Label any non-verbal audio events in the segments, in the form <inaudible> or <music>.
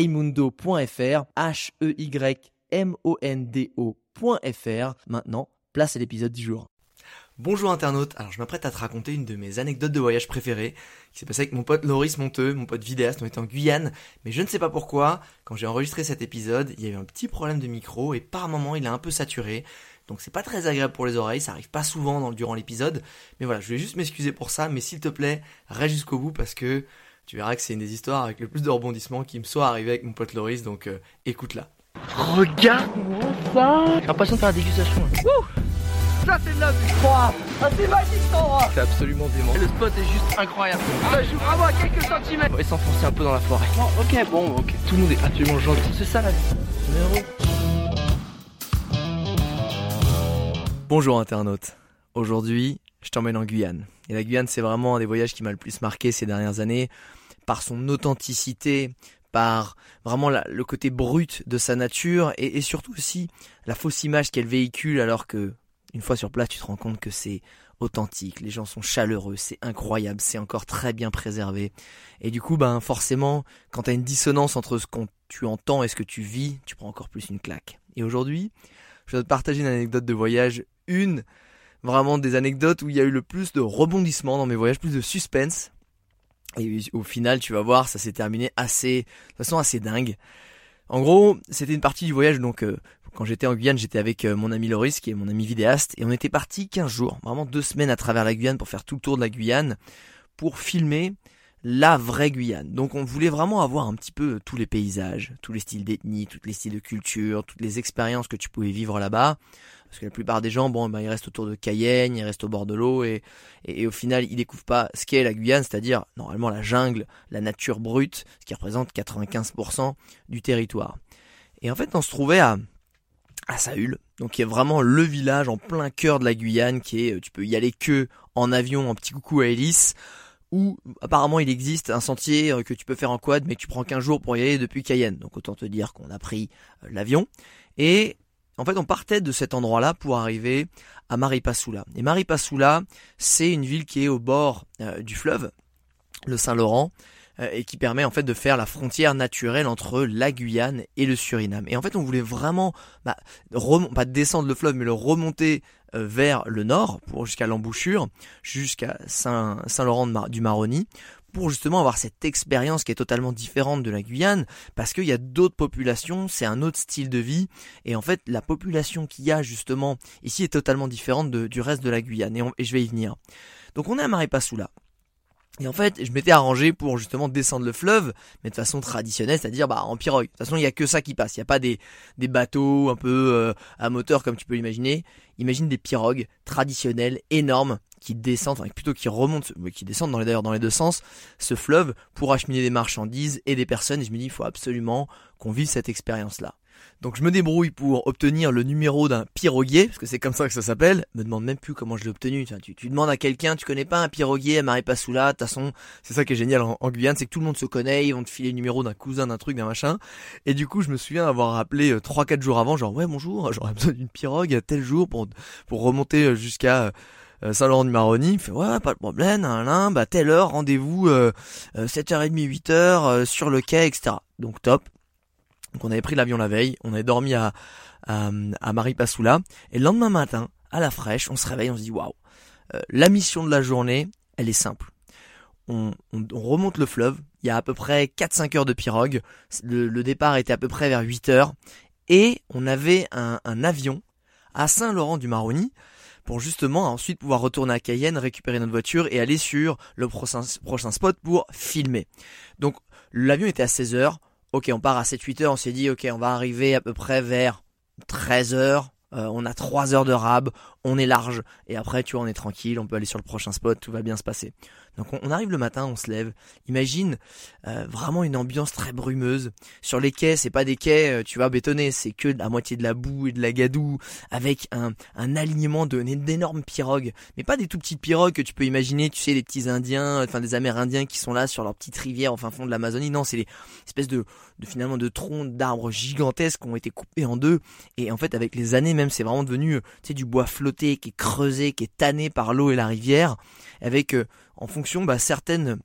heymundo.fr, H-E-Y-M-O-N-D-O.fr. Maintenant, place à l'épisode du jour. Bonjour internaute, alors je m'apprête à te raconter une de mes anecdotes de voyage préférées, qui s'est passée avec mon pote Loris Monteux, mon pote vidéaste, on était en Guyane, mais je ne sais pas pourquoi, quand j'ai enregistré cet épisode, il y a eu un petit problème de micro, et par moment il a un peu saturé, donc c'est pas très agréable pour les oreilles, ça arrive pas souvent durant l'épisode, mais voilà, je voulais juste m'excuser pour ça, mais s'il te plaît, reste jusqu'au bout parce que tu verras que c'est une des histoires avec le plus de rebondissements qui me soit arrivé avec mon pote Loris, donc euh, écoute-la. Regarde-moi ça J'ai l'impression de faire la dégustation. Ouh ça c'est de la vue Ah c'est magique cet endroit C'est absolument dément. Le spot est juste incroyable. Ça joue vraiment à quelques centimètres. On va s'enfoncer un peu dans la forêt. Oh, ok, bon, ok. Tout le monde est absolument gentil. C'est ça la vie. Bonjour internaute. Aujourd'hui, je t'emmène en Guyane. Et la Guyane, c'est vraiment un des voyages qui m'a le plus marqué ces dernières années par son authenticité, par vraiment le côté brut de sa nature et, surtout aussi la fausse image qu'elle véhicule alors que une fois sur place tu te rends compte que c'est authentique, les gens sont chaleureux, c'est incroyable, c'est encore très bien préservé. Et du coup, ben forcément, quand tu as une dissonance entre ce que tu entends et ce que tu vis, tu prends encore plus une claque. Et aujourd'hui, je vais te partager une anecdote de voyage, une vraiment des anecdotes où il y a eu le plus de rebondissements dans mes voyages, plus de suspense. Et au final, tu vas voir, ça s'est terminé assez, de façon assez dingue. En gros, c'était une partie du voyage, donc euh, quand j'étais en Guyane, j'étais avec euh, mon ami Loris, qui est mon ami vidéaste, et on était parti 15 jours, vraiment deux semaines à travers la Guyane pour faire tout le tour de la Guyane, pour filmer la vraie Guyane. Donc on voulait vraiment avoir un petit peu tous les paysages, tous les styles d'ethnie, tous les styles de culture, toutes les expériences que tu pouvais vivre là-bas. Parce que la plupart des gens, bon, ben, ils restent autour de Cayenne, ils restent au bord de l'eau et, et, au final, ils découvrent pas ce qu'est la Guyane, c'est-à-dire normalement la jungle, la nature brute, ce qui représente 95% du territoire. Et en fait, on se trouvait à, à Saül, donc qui est vraiment le village en plein cœur de la Guyane, qui est, tu peux y aller que en avion, en petit coucou à hélice, où apparemment il existe un sentier euh, que tu peux faire en quad, mais tu prends 15 jours pour y aller depuis Cayenne. Donc autant te dire qu'on a pris euh, l'avion. Et en fait, on partait de cet endroit-là pour arriver à Maripasoula. Et Maripasoula, c'est une ville qui est au bord euh, du fleuve, le Saint-Laurent, et qui permet en fait de faire la frontière naturelle entre la Guyane et le Suriname. Et en fait, on voulait vraiment, bah, pas descendre le fleuve, mais le remonter euh, vers le nord, pour jusqu'à l'embouchure, jusqu'à Saint-Laurent du Maroni, pour justement avoir cette expérience qui est totalement différente de la Guyane, parce qu'il y a d'autres populations, c'est un autre style de vie, et en fait la population qu'il y a justement ici est totalement différente du reste de la Guyane, et, je vais y venir. Donc on est à Maripasoula. Et en fait, je m'étais arrangé pour justement descendre le fleuve, mais de façon traditionnelle, c'est-à-dire bah, en pirogue. De toute façon, il n'y a que ça qui passe. Il n'y a pas des, bateaux un peu euh, à moteur comme tu peux l'imaginer. Imagine des pirogues traditionnelles, énormes, qui descendent, enfin plutôt qui remontent, qui descendent d'ailleurs dans les deux sens, ce fleuve pour acheminer des marchandises et des personnes. Et je me dis, il faut absolument qu'on vive cette expérience-là. Donc je me débrouille pour obtenir le numéro d'un piroguier, parce que c'est comme ça que ça s'appelle. Me demande même plus comment je l'ai obtenu. Tu, tu, demandes à quelqu'un, tu connais pas un piroguier à Maripasoula, de toute façon, c'est ça qui est génial en, Guyane, c'est que tout le monde se connaît, ils vont te filer le numéro d'un cousin, d'un truc, d'un machin. Et du coup, je me souviens avoir appelé 3-4 euh, jours avant, genre ouais bonjour, <laughs> j'aurais besoin d'une pirogue à tel jour pour, pour remonter euh, jusqu'à euh, Saint-Laurent du Maroni, il fait ouais pas de problème, hein, bah telle heure, rendez-vous euh, 7h30, 8h euh, sur le quai, etc. Donc top. Donc on avait pris l'avion la veille, on avait dormi à, à, à Maripasoula, et le lendemain matin, à la fraîche, on se réveille, on se dit waouh, euh, la mission de la journée, elle est simple. On, on, remonte le fleuve, il y a à peu près 4-5 heures de pirogue, le, le, départ était à peu près vers 8 heures, et on avait un, un avion à Saint-Laurent du Maroni, pour justement ensuite pouvoir retourner à Cayenne, récupérer notre voiture et aller sur le prochain, prochain spot pour filmer. Donc l'avion était à 16 heures. Ok, on part à 7-8 heures, on s'est dit ok, on va arriver à peu près vers 13 heures. Euh, on a 3 heures de rab, on est large et après tu vois on est tranquille, on peut aller sur le prochain spot, tout va bien se passer. Donc on, arrive le matin, on se lève. Imagine euh, vraiment une ambiance très brumeuse. Sur les quais, c'est pas des quais, euh, tu vois, bétonnés, c'est que la moitié de la boue et de la gadoue, avec un, un alignement d'énormes pirogues. Mais pas des tout petites pirogues que tu peux imaginer, tu sais, les petits Indiens, enfin des Amérindiens qui sont là sur leur petite rivière au fin fond de l'Amazonie. Non, c'est des espèces de, de finalement de troncs d'arbres gigantesques qui ont été coupés en deux. Et en fait, avec les années même, c'est vraiment devenu, euh, tu sais, du bois flotté qui est creusé, qui est tanné par l'eau et la rivière, avec en fonction bah, certaines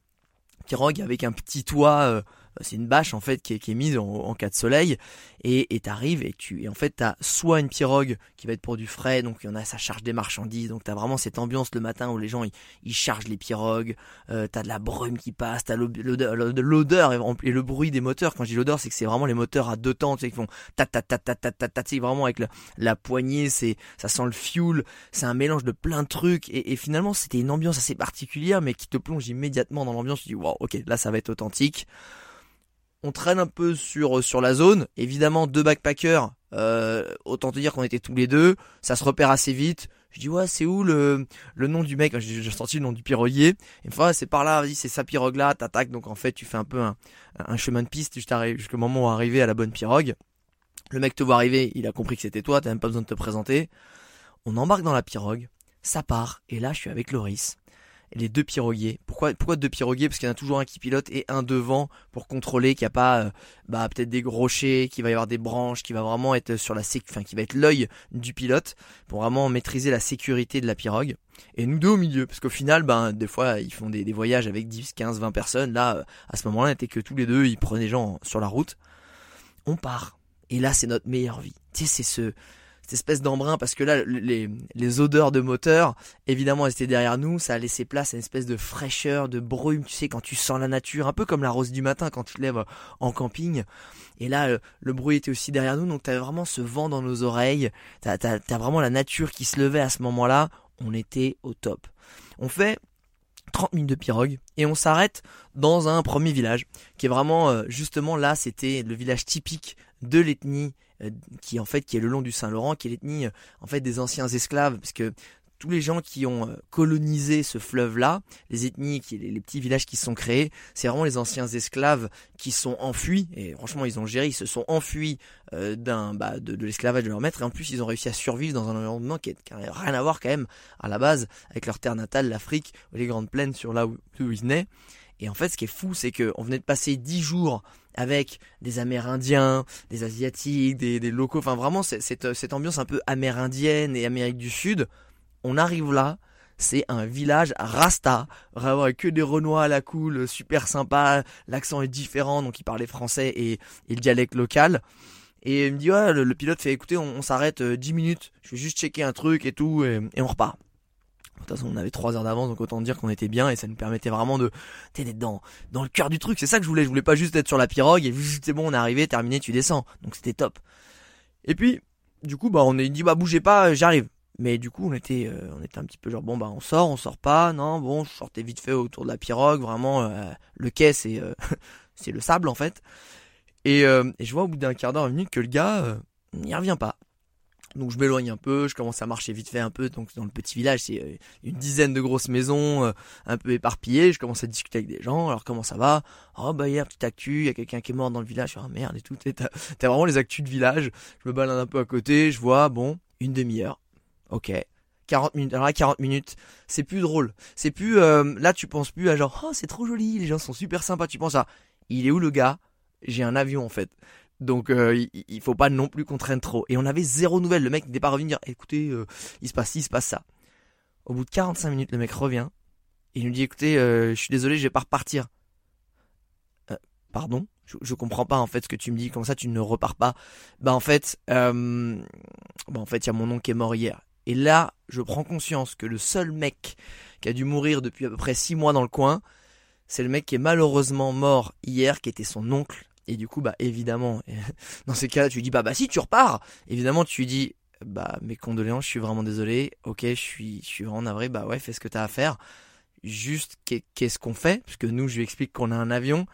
pirogues avec un petit toit euh, c'est une bâche en fait qui est, qui est mise en, cas de soleil et t'arrives et, tu et en fait t'as soit une pirogue qui va être pour du frais donc il y en a ça charge des marchandises donc t'as vraiment cette ambiance le matin où les gens ils, chargent les pirogues euh, t'as de la brume qui passe t'as l'odeur et le bruit des moteurs quand je dis l'odeur c'est que c'est vraiment les moteurs à deux temps tu sais qui font ta ta ta ta ta ta ta tu sais vraiment avec la, poignée c'est ça sent le fuel c'est un mélange de plein de trucs et, et finalement c'était une ambiance assez particulière mais qui te plonge immédiatement dans l'ambiance tu dis waouh ok là authentique on traîne un peu sur sur la zone. Évidemment, deux backpackers. Euh, autant te dire qu'on était tous les deux. Ça se repère assez vite. Je dis ouais, c'est où le le nom du mec? J'ai senti le nom du piroguier. Enfin, c'est par là. Vas-y, c'est sa pirogue là. T'attaques. Donc en fait, tu fais un peu un, un chemin de piste jusqu'au moment où arriver à la bonne pirogue. Le mec te voit arriver. Il a compris que c'était toi. T'as même pas besoin de te présenter. On embarque dans la pirogue. Ça part. Et là, je suis avec Loris les deux piroguiers. Pourquoi, pourquoi deux piroguiers? Parce qu'il y en a toujours un qui pilote et un devant pour contrôler qu'il n'y a pas euh, bah, peut-être des rochers, qu'il va y avoir des branches, qui va vraiment être sur la enfin qui va être l'œil du pilote pour vraiment maîtriser la sécurité de la pirogue. Et nous deux au milieu, parce qu'au final, ben des fois ils font des, des, voyages avec 10, 15, 20 personnes. Là, euh, à ce moment-là, n'était que tous les deux, ils prenaient gens sur la route. On part. Et là, c'est notre meilleure vie. Tu sais, c'est ce cette espèce d'embrun parce que là les, les odeurs de moteur évidemment elles étaient derrière nous. Ça a laissé place à une espèce de fraîcheur de brume tu sais quand tu sens la nature un peu comme la rose du matin quand tu te lèves en camping. Et là le, bruit était aussi derrière nous donc t'avais vraiment ce vent dans nos oreilles. T'as as, vraiment la nature qui se levait à ce moment là on était au top. On fait 30 minutes de pirogue et on s'arrête dans un premier village qui est vraiment euh, justement là c'était le village typique de l'ethnie euh, qui en fait qui est le long du Saint-Laurent, qui est l'ethnie euh, en fait des anciens esclaves, parce que tous les gens qui ont euh, colonisé ce fleuve-là, les ethnies, les, petits villages qui se sont créés, c'est vraiment les anciens esclaves qui sont enfuis. Et franchement, ils ont géré, ils se sont enfuis d'un bah, de, de l'esclavage de leur maître. Et en plus, ils ont réussi à survivre dans un environnement qui n'a rien à voir quand même à la base avec leur terre natale, l'Afrique, les grandes plaines sur là où, où ils naissent. Et en fait, ce qui est fou, c'est qu'on venait de passer dix jours avec des Amérindiens, des Asiatiques, des, locaux, enfin vraiment cette, cette ambiance un peu amérindienne et Amérique du Sud. On arrive là, c'est un village rasta, vraiment avec que des Renois à la cool, super sympa, l'accent est différent, donc il parlait français et, le dialecte local. Et il me dit, ouais, le, pilote fait, écoutez, on, s'arrête 10 euh, minutes, je vais juste checker un truc et tout, et on repart. De toute façon, on avait trois heures d'avance, donc autant dire qu'on était bien et ça nous permettait vraiment de d'être dans dans le cœur du truc. C'est ça que je voulais. Je voulais pas juste être sur la pirogue et c'est bon, on est arrivé, terminé, tu descends. Donc c'était top. Et puis, du coup, bah on est dit bah bougez pas, j'arrive. Mais du coup, on était euh, on était un petit peu genre bon bah on sort, on sort pas, non bon, je sortais vite fait autour de la pirogue. Vraiment, euh, le quai c'est euh, <laughs> c'est le sable en fait. Et, et je vois au bout d'un quart d'heure, une minute que le gars n'y revient pas. Donc je m'éloigne un peu, je commence à marcher vite fait un peu. Donc dans le petit village, c'est euh, une dizaine de grosses maisons, euh, un peu éparpillées. Je commence à discuter avec des gens. Alors comment ça va? Oh bah hier petite actu, il y a quelqu'un qui est mort dans le village. Oh merde et tout. T'as vraiment les actus de village. Je me balade un peu à côté, je vois bon une demi-heure. Ok. 40 minutes. Alors là, 40 minutes, c'est plus drôle. C'est plus euh, là, tu penses plus à genre oh c'est trop joli, les gens sont super sympas. Tu penses à il est où le gars? J'ai un avion en fait. Donc euh, il, faut pas non plus qu'on traîne trop. Et on avait zéro nouvelle. Le mec n'était pas revenu dire écoutez, euh, il se passe ci, il se passe ça. Au bout de 45 minutes, le mec revient. Il nous dit écoutez, euh, je suis désolé, je vais pas repartir. pardon? Je, je, comprends pas en fait ce que tu me dis. Comme ça, tu ne repars pas. Bah en fait, bah en fait, il y a mon oncle qui est mort hier. Et là, je prends conscience que le seul mec qui a dû mourir depuis à peu près 6 mois dans le coin, c'est le mec qui est malheureusement mort hier, qui était son oncle et du coup, bah évidemment, <laughs> dans ces cas-là, tu lui dis bah bah si tu repars. Évidemment, tu lui dis bah mes condoléances, je suis vraiment désolé. Ok, je suis je suis vraiment navré. Bah ouais, fais ce que t'as à faire. Juste qu'est-ce qu'on fait? Parce que nous, je lui explique qu'on a un avion.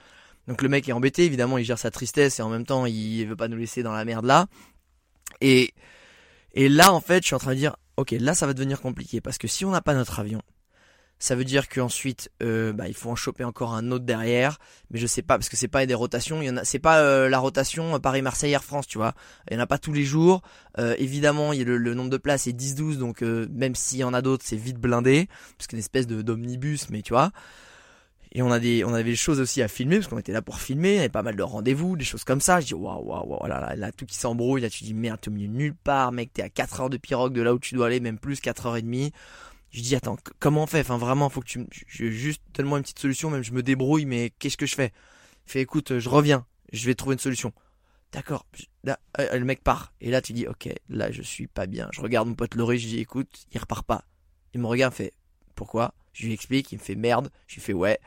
Donc le mec est embêté, évidemment, il gère sa tristesse et en même temps, il veut pas nous laisser dans la merde là. Et et là, en fait, je suis en train de dire ok, là, ça va devenir compliqué parce que si on n'a pas notre avion, Ça veut dire qu'ensuite, euh, bah, il faut en choper encore un autre derrière. Mais je sais pas, parce que c'est pas des rotations. Il y en a, c'est pas euh, la rotation Paris-Marseille Air France, tu vois. Il y en a pas tous les jours. Euh, évidemment, il y a le, nombre de places est 10-12, donc même s'il y en a d'autres, c'est vite blindé. Parce qu'une espèce de d'omnibus, mais tu vois. Et on a des, on avait des choses aussi à filmer parce qu'on était là pour filmer. Il y avait pas mal de rendez-vous, des choses comme ça. Je dis waouh waouh waouh là, là tout qui s'embrouille. Là tu dis merde, t'es au milieu nulle part, mec. T'es à 4 heures de pirogue de là où tu dois aller, même plus 4 heures et demie. Je dis attends, comment on fait? Enfin vraiment, faut que tu juste donne-moi une petite solution. Même je me débrouille, mais qu'est-ce que je fais? Il fait écoute, je reviens, je vais trouver une solution. D'accord. Là, euh, le mec part. Et là tu dis ok, là je suis pas bien. Je regarde mon pote Laurie, je dis écoute, il repart pas. Il me regarde, fait pourquoi? Je lui explique, il me fait merde. Je lui fais ouais.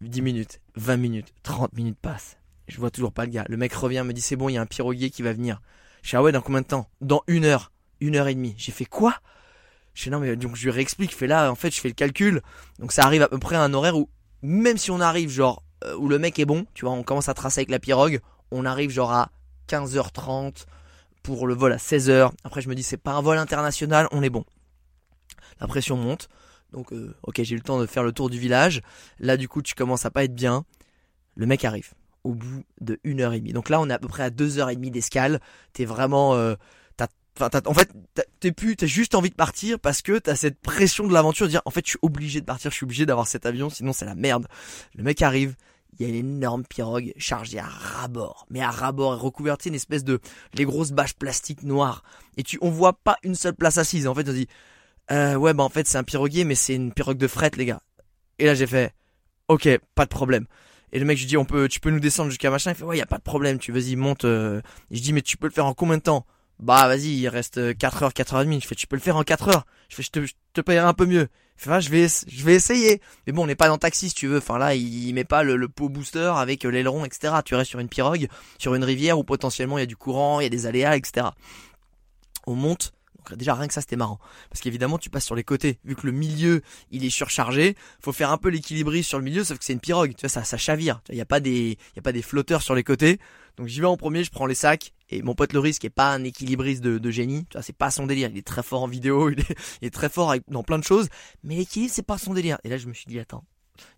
10 minutes, 20 minutes, 30 minutes passent. Je vois toujours pas le gars. Le mec revient, me dit c'est bon, il y a un piroguier qui va venir. Je dis ah ouais, dans combien de temps? Dans une heure, une heure et demie. J'ai fait quoi? Je fais non mais donc je lui réexplique, fais là en fait je fais le calcul. Donc ça arrive à peu près à un horaire où même si on arrive genre euh, où le mec est bon, tu vois, on commence à tracer avec la pirogue, on arrive genre à 15h30 pour le vol à 16h. Après je me dis c'est pas un vol international, on est bon. La pression monte. Donc euh, ok j'ai eu le temps de faire le tour du village. Là du coup tu commences à pas être bien. Le mec arrive au bout de 1 heure et demie. Donc là on est à peu près à 2 heures et demie d'escale. T'es vraiment euh, en fait, t'es plus, t'as juste envie de partir parce que t'as cette pression de l'aventure de dire, en fait, je suis obligé de partir, je suis obligé d'avoir cet avion, sinon c'est la merde. Le mec arrive, il y a une énorme pirogue chargée à rabord, mais à rabord et recouverte une espèce de les grosses bâches plastiques noires. Et tu, on voit pas une seule place assise. En fait, on dit, euh, ouais, bah en fait c'est un piroguier, mais c'est une pirogue de fret, les gars. Et là j'ai fait, ok, pas de problème. Et le mec, je dis, on peut, tu peux nous descendre jusqu'à machin? Il fait, ouais, y a pas de problème. Tu vas-y, monte. Euh. je dis, mais tu peux le faire en combien de temps? Bah vas-y, il reste 4 heures, 4 heures et. Je fais, tu peux le faire en 4 heures. Je fais, je te, je te payerai un peu mieux. Il fait, je vais, je vais essayer. Mais bon, on n'est pas dans taxi si tu veux. Enfin là, il, met pas le, pot booster avec l'aileron, etc. Tu restes sur une pirogue, sur une rivière où potentiellement il y a du courant, il y a des aléas, etc. On monte. Déjà rien que ça c'était marrant parce qu'évidemment tu passes sur les côtés vu que le milieu il est surchargé faut faire un peu l'équilibriste sur le milieu sauf que c'est une pirogue tu vois ça ça chavire il y a pas des y a pas des flotteurs sur les côtés donc j'y vais en premier je prends les sacs et mon pote Loris, qui est pas un équilibriste de, génie, tu vois, c'est pas son délire. Il est très fort en vidéo, <laughs> il est, très fort dans plein de choses, mais l'équilibre c'est pas son délire. Et là je me suis dit attends,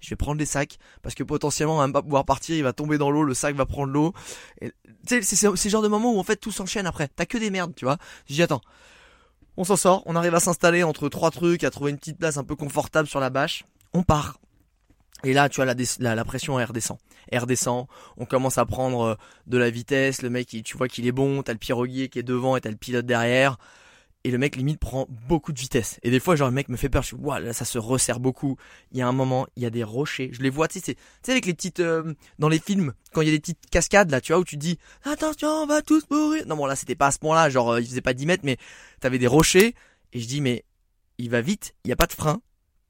je vais prendre des sacs parce que potentiellement on va pouvoir partir, il va tomber dans l'eau, le sac va prendre l'eau. Tu sais, c'est ce genre de moment où en fait tout s'enchaîne après. T'as que des merdes, tu vois. Je attends, on s'en sort, on arrive à s'installer entre trois trucs, à trouver une petite place un peu confortable sur la bâche. On part. Et là, tu vois, la, la, pression, elle redescend. Elle redescend. On commence à prendre euh, de la vitesse. Le mec, tu vois qu'il est bon. T'as le piroguier qui est devant et t'as le pilote derrière. Et le mec, limite, prend beaucoup de vitesse. Et des fois, genre, le mec me fait peur. Je suis, waouh, là, ça se resserre beaucoup. Il y a un moment, il y a des rochers. Je les vois, tu sais, tu sais, avec les petites, euh, dans les films, quand il y a des petites cascades, là, tu vois, où tu dis, attention, on va tous mourir. Non, bon, là, c'était pas à ce point-là. Genre, euh, il faisait pas 10 mètres, mais t'avais des rochers. Et je dis, mais il va vite. Il y a pas de frein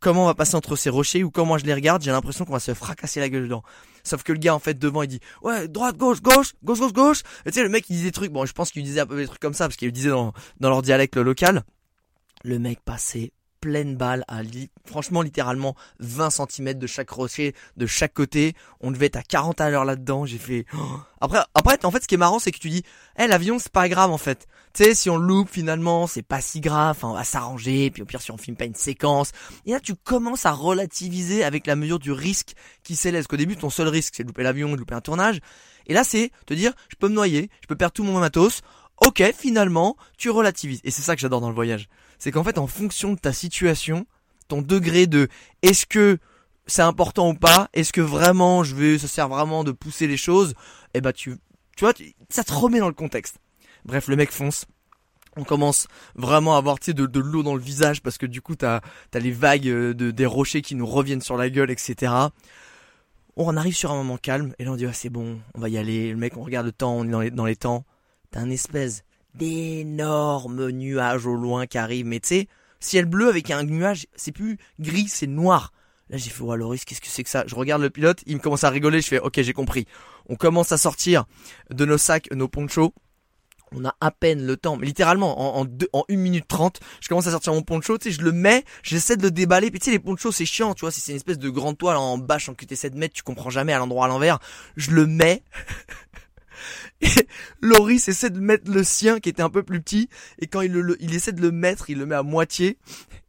comment on va passer entre ces rochers ou comment je les regarde, j'ai l'impression qu'on va se fracasser la gueule dedans. Sauf que le gars en fait devant il dit ouais droite gauche gauche gauche gauche gauche. Et tu sais le mec il disait des trucs, bon je pense qu'il disait un peu des trucs comme ça parce qu'il disait dans dans leur dialecte local. Le mec passait pleine balle à franchement littéralement 20 cm de chaque rocher de chaque côté. On devait être à 40 à l'heure là-dedans. J'ai fait <gasps> après après en fait ce qui est marrant c'est que tu dis eh l'avion c'est pas grave en fait tu sais si on loupe finalement c'est pas si grave on va s'arranger puis au pire si on filme pas une séquence. Et là tu commences à relativiser avec la mesure du risque qui s'élève. Parce qu'au début ton seul risque c'est de louper l'avion de louper un tournage. Et là c'est te dire je peux me noyer je peux perdre tout mon matos. Ok, finalement, tu relativises. Et c'est ça que j'adore dans le voyage. C'est qu'en fait, en fonction de ta situation, ton degré de est-ce que c'est important ou pas, est-ce que vraiment je veux, ça sert vraiment de pousser les choses, eh ben tu, tu vois, ça te remet dans le contexte. Bref, le mec fonce. On commence vraiment à avoir de, de l'eau dans le visage parce que du coup t'as as les vagues euh, de, des rochers qui nous reviennent sur la gueule, etc. On arrive sur un moment calme et là on dit c'est bon, on va y aller. Le mec on regarde le temps, on est dans les, dans les temps un espèce d'énorme nuage au loin qui arrive. Mais tu sais, ciel bleu avec un nuage, c'est plus gris, c'est noir. Là, j'ai fait, oh, Loris, qu'est-ce que c'est que ça? Je regarde le pilote, il me commence à rigoler, je fais, ok, j'ai compris. On commence à sortir de nos sacs, nos ponchos. On a à peine le temps, mais littéralement, en, en, en 1 minute 30, je commence à sortir mon poncho, tu sais, je le mets, j'essaie de le déballer, puis tu sais, les ponchos, c'est chiant, tu vois, si c'est une espèce de grande toile en bâche en QT7 mètres, tu comprends jamais à l'endroit à l'envers, je le mets, <laughs> Et Loris essaie de mettre le sien qui était un peu plus petit et quand il, essaie de le mettre, il le met à moitié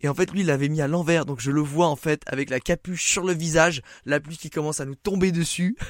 et en fait lui il l'avait mis à l'envers donc je le vois en fait avec la capuche sur le visage, la pluie qui commence à nous tomber dessus. <laughs>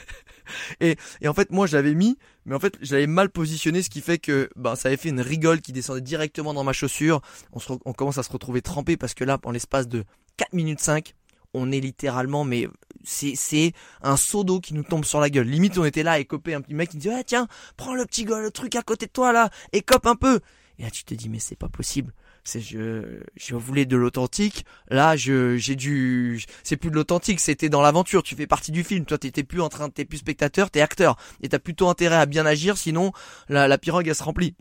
Et, et en fait moi je l'avais mis mais en fait je l'avais mal positionné ce qui fait que ben ça avait fait une rigole qui descendait directement dans ma chaussure. On, on commence à se retrouver trempé parce que là en l'espace de 4 minutes 5 on est littéralement, mais c'est, un seau d'eau qui nous tombe sur la gueule. Limite, on était là et copé un petit mec qui dit, ah, tiens, prends le petit le truc à côté de toi, là, et cope un peu. Et là, tu te dis, mais c'est pas possible. C'est, je, je voulais de l'authentique. Là, je, j'ai dû, c'est plus de l'authentique, c'était dans l'aventure. Tu fais partie du film. Toi, t'étais plus en train, t'es plus spectateur, t'es acteur. Et t'as plutôt intérêt à bien agir, sinon, la, pirogue, elle se remplit.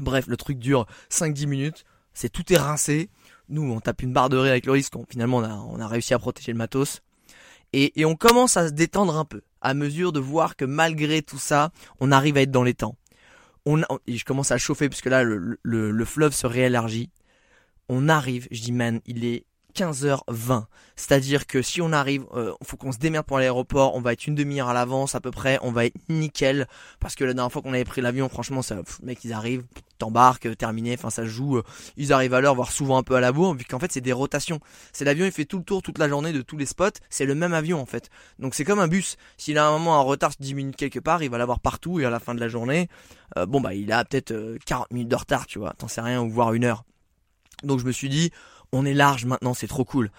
Bref, le truc dure 5-10 minutes. C'est tout est rincé nous, on tape une barre de rire avec le risque. finalement, on a, on a réussi à protéger le matos. Et, et on commence à se détendre un peu, à mesure de voir que malgré tout ça, on arrive à être dans les temps. On, et je commence à chauffer puisque là, le, le, le fleuve se réélargit. On arrive, je dis man, il est 15h20. C'est-à-dire que si on arrive, euh, faut qu'on se démerde pour l'aéroport, on va être une demi-heure à l'avance à peu près, on va être nickel. Parce que la dernière fois qu'on avait pris l'avion, franchement, ça, mec, ils arrivent, t'embarques, terminé, enfin ça joue, euh, ils arrivent à l'heure, voire souvent un peu à la bourre, vu qu'en fait c'est des rotations. C'est l'avion, il fait tout le tour toute la journée de tous les spots, c'est le même avion en fait. Donc c'est comme un bus. S'il a un moment en retard 10 minutes quelque part, il va l'avoir partout et à la fin de la journée, euh, bon bah il a peut-être 40 minutes de retard, tu vois, t'en sais rien, ou voire une heure. Donc je me suis dit, on est large maintenant, c'est trop cool.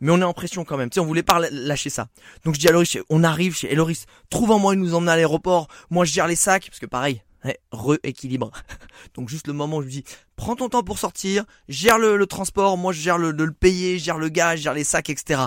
Mais on est en pression quand même. Tu sais, on voulait pas lâcher ça. Donc je dis à Loris, on arrive chez Loris, trouve un moyen de nous emmener à l'aéroport. Moi, je gère les sacs, parce que pareil, re-équilibre. <laughs> Donc juste le moment où je lui dis, prends ton temps pour sortir, gère le, transport, moi je gère le, le payer, gère le gars, gère les sacs, etc.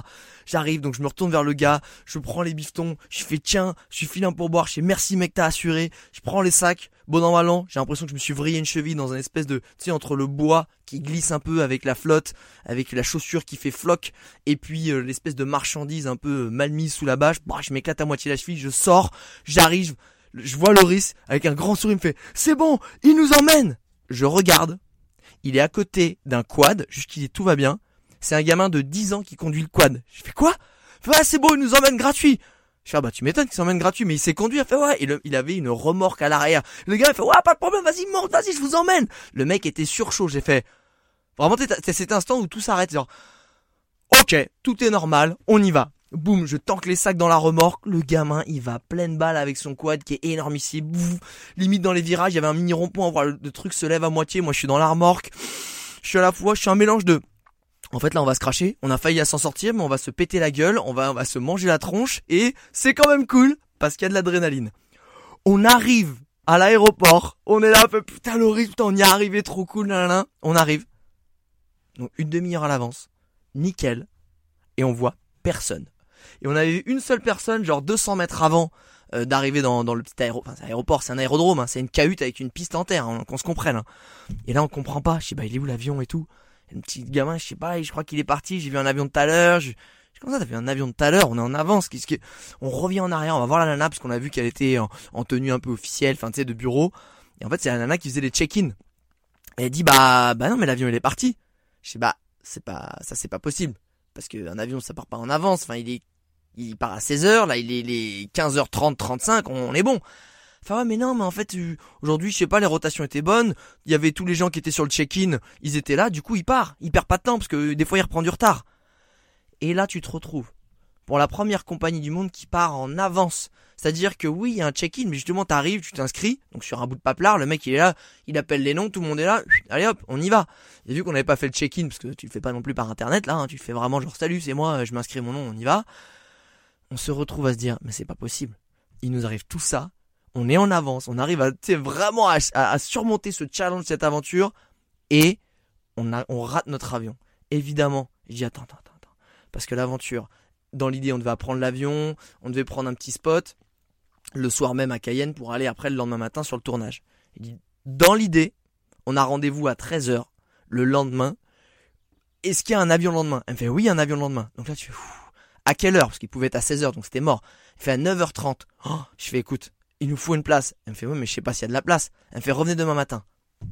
J'arrive, donc je me retourne vers le gars, je prends les bifetons, je fais tiens, je suis filin pour boire, je fais merci mec t'as assuré, je prends les sacs, bon an mal j'ai l'impression que je me suis vrillé une cheville dans un espèce de, tu sais, entre le bois qui glisse un peu avec la flotte, avec la chaussure qui fait floc, et puis euh, l'espèce de marchandise un peu mal mise sous la bâche, bah, je m'éclate à moitié la cheville, je sors, j'arrive, je vois Loris avec un grand sourire, il me fait c'est bon, il nous emmène. Je regarde, il est à côté d'un quad, jusqu'ici tout va bien. C'est un gamin de 10 ans qui conduit le quad. Je fais quoi? Ah, c'est bon, il nous emmène gratuit. Je fais, ah bah tu m'étonnes qu'il s'emmène gratuit, mais il s'est conduit, il fait ouais, il, il avait une remorque à l'arrière. Le gars il fait ouais, pas de problème, vas-y monte, vas-y, je vous emmène. Le mec était sur chaud, j'ai fait, vraiment c'est cet instant où tout s'arrête, genre, ok, tout est normal, on y va boum, je tanque les sacs dans la remorque, le gamin, il va pleine balle avec son quad qui est énormissime, boum, limite dans les virages, il y avait un mini rond-point, le, truc se lève à moitié, moi je suis dans la remorque, je suis à la fois, je suis un mélange de, en fait là on va se cracher, on a failli à s'en sortir, mais on va se péter la gueule, on va, on va se manger la tronche, et c'est quand même cool, parce qu'il y a de l'adrénaline. On arrive à l'aéroport, on est là, un peu, putain putain on y est arrivé, trop cool, là, on arrive. Donc une demi-heure à l'avance, nickel, et on voit personne et on avait vu une seule personne, genre 200 mètres avant euh, d'arriver dans, dans le petit aéroport, enfin, aéroport, c'est un aérodrome, hein, c'est une cahute avec une piste en terre, hein, qu'on se comprenne. Hein. Et là on comprend pas, je sais pas, il est où l'avion et tout. Un petit gamin, je sais pas, je crois qu'il est parti, j'ai vu un avion de tout à l'heure, je... Comment ça, t'as vu un avion de tout à l'heure? On est en avance. Qu'est-ce que On revient en arrière. On va voir la nana parce qu'on a vu qu'elle était en, tenue un peu officielle, enfin tu sais, de bureau. Et en fait, c'est la nana qui faisait les check-in. Elle dit bah bah non, mais l'avion il est parti. Je sais bah c'est pas ça c'est pas possible parce qu'un avion ça part pas en avance. Enfin, il est il part à 16h, là il est les 15h30, 35, on, est bon. Enfin ouais mais non mais en fait euh, aujourd'hui je sais pas les rotations étaient bonnes, il y avait tous les gens qui étaient sur le check-in, ils étaient là, du coup il part, il perd pas de temps parce que des fois il reprend du retard. Et là tu te retrouves pour la première compagnie du monde qui part en avance. C'est-à-dire que oui, il y a un check-in, mais justement, t'arrives, tu t'inscris, donc sur un bout de paplard, le mec il est là, il appelle les noms, tout le monde est là, allez hop, on y va. Et vu qu'on n'avait pas fait le check-in, parce que tu le fais pas non plus par internet là, hein, tu fais vraiment genre salut, c'est moi, je m'inscris mon nom, on y va on se retrouve à se dire, mais c'est pas possible. Il nous arrive tout ça, on est en avance, on arrive à, vraiment à, surmonter ce challenge, cette aventure, et on, rate notre avion. Évidemment, je dis, attends, attends, attends, parce que l'aventure, dans l'idée, on devait prendre l'avion, on devait prendre un petit spot, le soir même à Cayenne, pour aller après le lendemain matin sur le tournage. Il dit, dans l'idée, on a rendez-vous à 13h le lendemain. Est-ce qu'il y a un avion le lendemain? Elle me fait oui, un avion le lendemain. Donc là tu fais à quelle heure? Parce qu'il pouvait être à 16h, donc c'était mort. Il fait à 9h30. je fais, écoute, il nous faut une place. Elle me fait, oui, mais je sais pas s'il y a de la place. Elle me fait, revenez demain matin.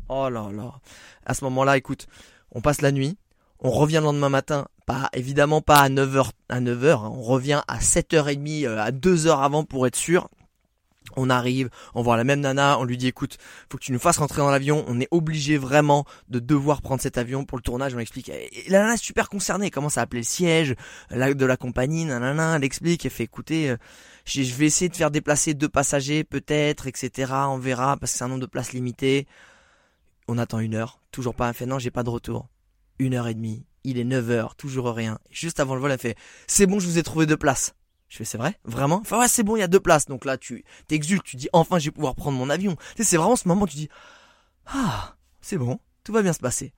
Oh là là. À ce moment-là, écoute, on passe la nuit. On revient le lendemain matin. Pas, évidemment pas à 9h, à 9h. Hein. On revient à 7h30, euh, à 2h avant pour être sûr. On arrive, on voit la même nana, on lui dit écoute, faut que tu nous fasses rentrer dans l'avion, on est obligé vraiment de devoir prendre cet avion pour le tournage, on explique. Et la nana est super concernée, elle commence à appeler le siège de la compagnie, nanana, elle explique, elle fait écoutez, euh, je vais essayer de faire déplacer deux passagers peut-être, etc. On verra parce que c'est un nombre de places limité. On attend une heure, toujours pas, elle fait non j'ai pas de retour. Une heure et demie, il est 9 heures, toujours rien. Juste avant le vol, elle fait c'est bon je vous ai trouvé deux places. Je fais, c'est vrai? Vraiment? Enfin ouais, c'est bon, il y a deux places. Donc là, tu t'exultes, tu dis, enfin, je vais pouvoir prendre mon avion. Tu sais, c'est vraiment ce moment où tu dis, ah, c'est bon, tout va bien se passer.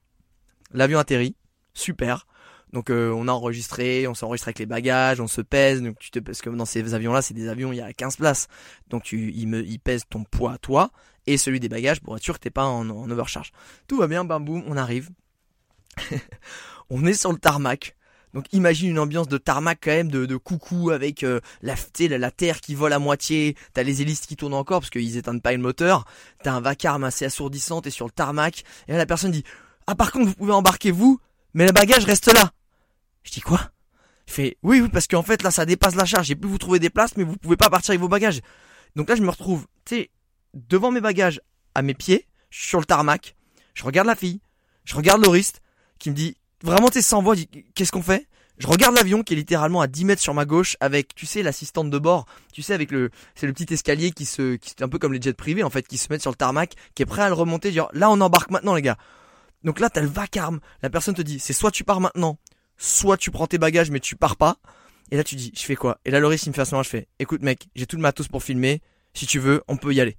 L'avion atterrit, super. Donc euh, on a enregistré, on s'enregistre avec les bagages, on se pèse. Tu te parce que dans ces avions-là, c'est des avions, il y a 15 places. Donc tu, il me, pèse ton poids toi et celui des bagages pour être sûr que t'es pas en, en overcharge. Tout va bien, bam boum, on arrive. <laughs> on est sur le tarmac. Donc imagine une ambiance de tarmac quand même, de, coucou avec euh, la, la, terre qui vole à moitié, t'as les hélices qui tournent encore parce qu'ils éteignent pas le moteur, t'as un vacarme assez assourdissant, t'es sur le tarmac, et là la personne dit Ah par contre vous pouvez embarquer vous, mais le bagage reste là. Je dis quoi? Je fais oui oui parce qu'en fait là ça dépasse la charge, j'ai pu vous trouver des places mais vous pouvez pas partir avec vos bagages. Donc là je me retrouve, tu sais, devant mes bagages, à mes pieds, sur le tarmac, je regarde la fille, je regarde l'oriste qui me dit vraiment t'es sans voix, qu'est-ce qu'on fait? Je regarde l'avion qui est littéralement à 10 mètres sur ma gauche avec, tu sais, l'assistante de bord, tu sais, avec le, c'est le petit escalier qui se, qui un peu comme les jets privés en fait, qui se mettent sur le tarmac, qui est prêt à le remonter, genre, là on embarque maintenant les gars. Donc là t'as le vacarme, la personne te dit, c'est soit tu pars maintenant, soit tu prends tes bagages mais tu pars pas. Et là tu dis, je fais quoi? Et là Loris il me fait moment, je fais, écoute mec, j'ai tout le matos pour filmer, si tu veux, on peut y aller.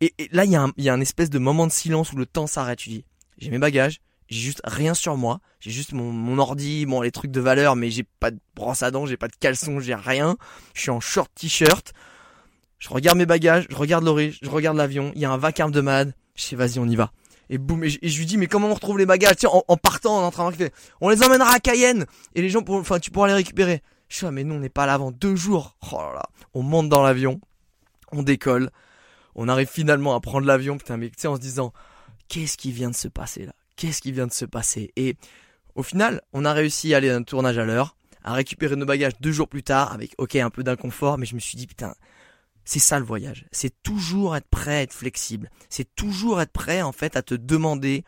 Et, là il y, a un, y a un espèce de moment de silence où le temps s'arrête, tu dis, j'ai mes bagages, j'ai juste rien sur moi, j'ai juste mon, mon ordi, bon les trucs de valeur, mais j'ai pas de brosse à dents, j'ai pas de caleçon, j'ai rien. Je suis en short t-shirt. Je regarde mes bagages, je regarde l'origine, je regarde l'avion, il y a un vacarme de mad. Je sais vas-y on y va. Et boum, et je, lui dis mais comment on retrouve les bagages? Tiens, en, partant, en entraînant, on les emmènera à Cayenne et les gens, pour, enfin tu pourras les récupérer. Je suis mais nous on n'est pas là avant deux jours. Oh on monte dans l'avion, on décolle, on arrive finalement à prendre l'avion, putain mais tu sais en se disant qu'est-ce qui vient de se passer là? Qu'est-ce qui vient de se passer Et au final, on a réussi à aller à un tournage à l'heure, à récupérer nos bagages deux jours plus tard, avec ok un peu d'inconfort, mais je me suis dit putain, c'est ça le voyage. C'est toujours être prêt à être flexible. C'est toujours être prêt en fait à te demander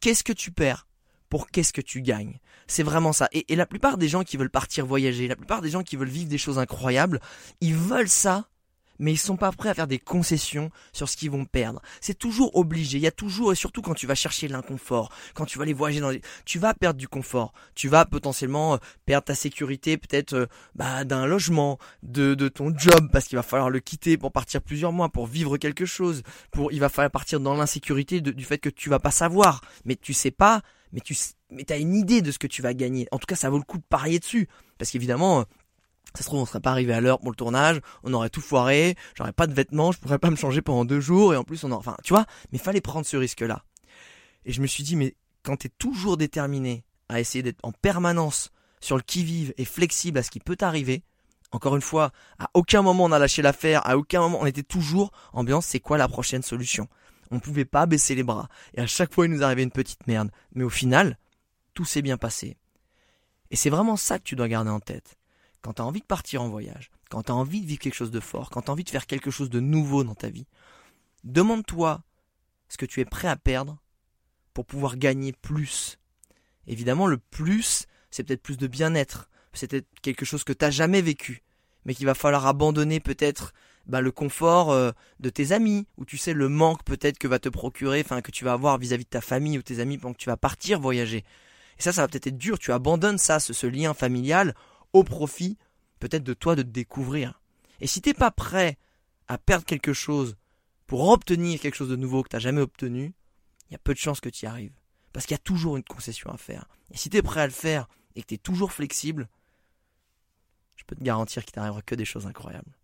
qu'est-ce que tu perds pour qu'est-ce que tu gagnes? C'est vraiment ça. Et, et, la plupart des gens qui veulent partir voyager, la plupart des gens qui veulent vivre des choses incroyables, ils veulent ça mais ils sont pas prêts à faire des concessions sur ce qu'ils vont perdre. C'est toujours obligé. Il y a toujours, et surtout quand tu vas chercher l'inconfort, quand tu vas aller voyager dans les, tu vas perdre du confort. Tu vas potentiellement euh, perdre ta sécurité, peut-être, euh, bah, d'un logement, de, de ton job, parce qu'il va falloir le quitter pour partir plusieurs mois, pour vivre quelque chose, pour, il va falloir partir dans l'insécurité du fait que tu vas pas savoir, mais tu sais pas, mais tu, mais t'as une idée de ce que tu vas gagner. En tout cas, ça vaut le coup de parier dessus. Parce qu'évidemment, ça se trouve, on serait pas arrivé à l'heure pour le tournage, on aurait tout foiré, j'aurais pas de vêtements, je pourrais pas <laughs> me changer pendant deux jours, et en plus on aurait, enfin, tu vois, mais fallait prendre ce risque-là. Et je me suis dit, mais quand t'es toujours déterminé à essayer d'être en permanence sur le qui-vive et flexible à ce qui peut t'arriver, encore une fois, à aucun moment on a lâché l'affaire, à aucun moment on était toujours ambiance, c'est quoi la prochaine solution? On pouvait pas baisser les bras, et à chaque fois il nous arrivait une petite merde. Mais au final, tout s'est bien passé. Et c'est vraiment ça que tu dois garder en tête quand tu as envie de partir en voyage, quand tu as envie de vivre quelque chose de fort, quand tu as envie de faire quelque chose de nouveau dans ta vie, demande-toi ce que tu es prêt à perdre pour pouvoir gagner plus. Évidemment, le plus, c'est peut-être plus de bien-être, c'est peut-être quelque chose que tu n'as jamais vécu, mais qu'il va falloir abandonner peut-être bah, le confort euh, de tes amis, ou tu sais le manque peut-être que va te procurer, enfin que tu vas avoir vis-à-vis de ta famille ou tes amis pendant que tu vas partir voyager. Et ça, ça va peut-être être dur, tu abandonnes ça, ce lien familial, au profit peut-être de toi de te découvrir. Et si t'es pas prêt à perdre quelque chose pour obtenir quelque chose de nouveau que tu n'as jamais obtenu, il y a peu de chances que tu y arrives. Parce qu'il y a toujours une concession à faire. Et si tu es prêt à le faire et que tu es toujours flexible, je peux te garantir qu'il t'arrivera que des choses incroyables.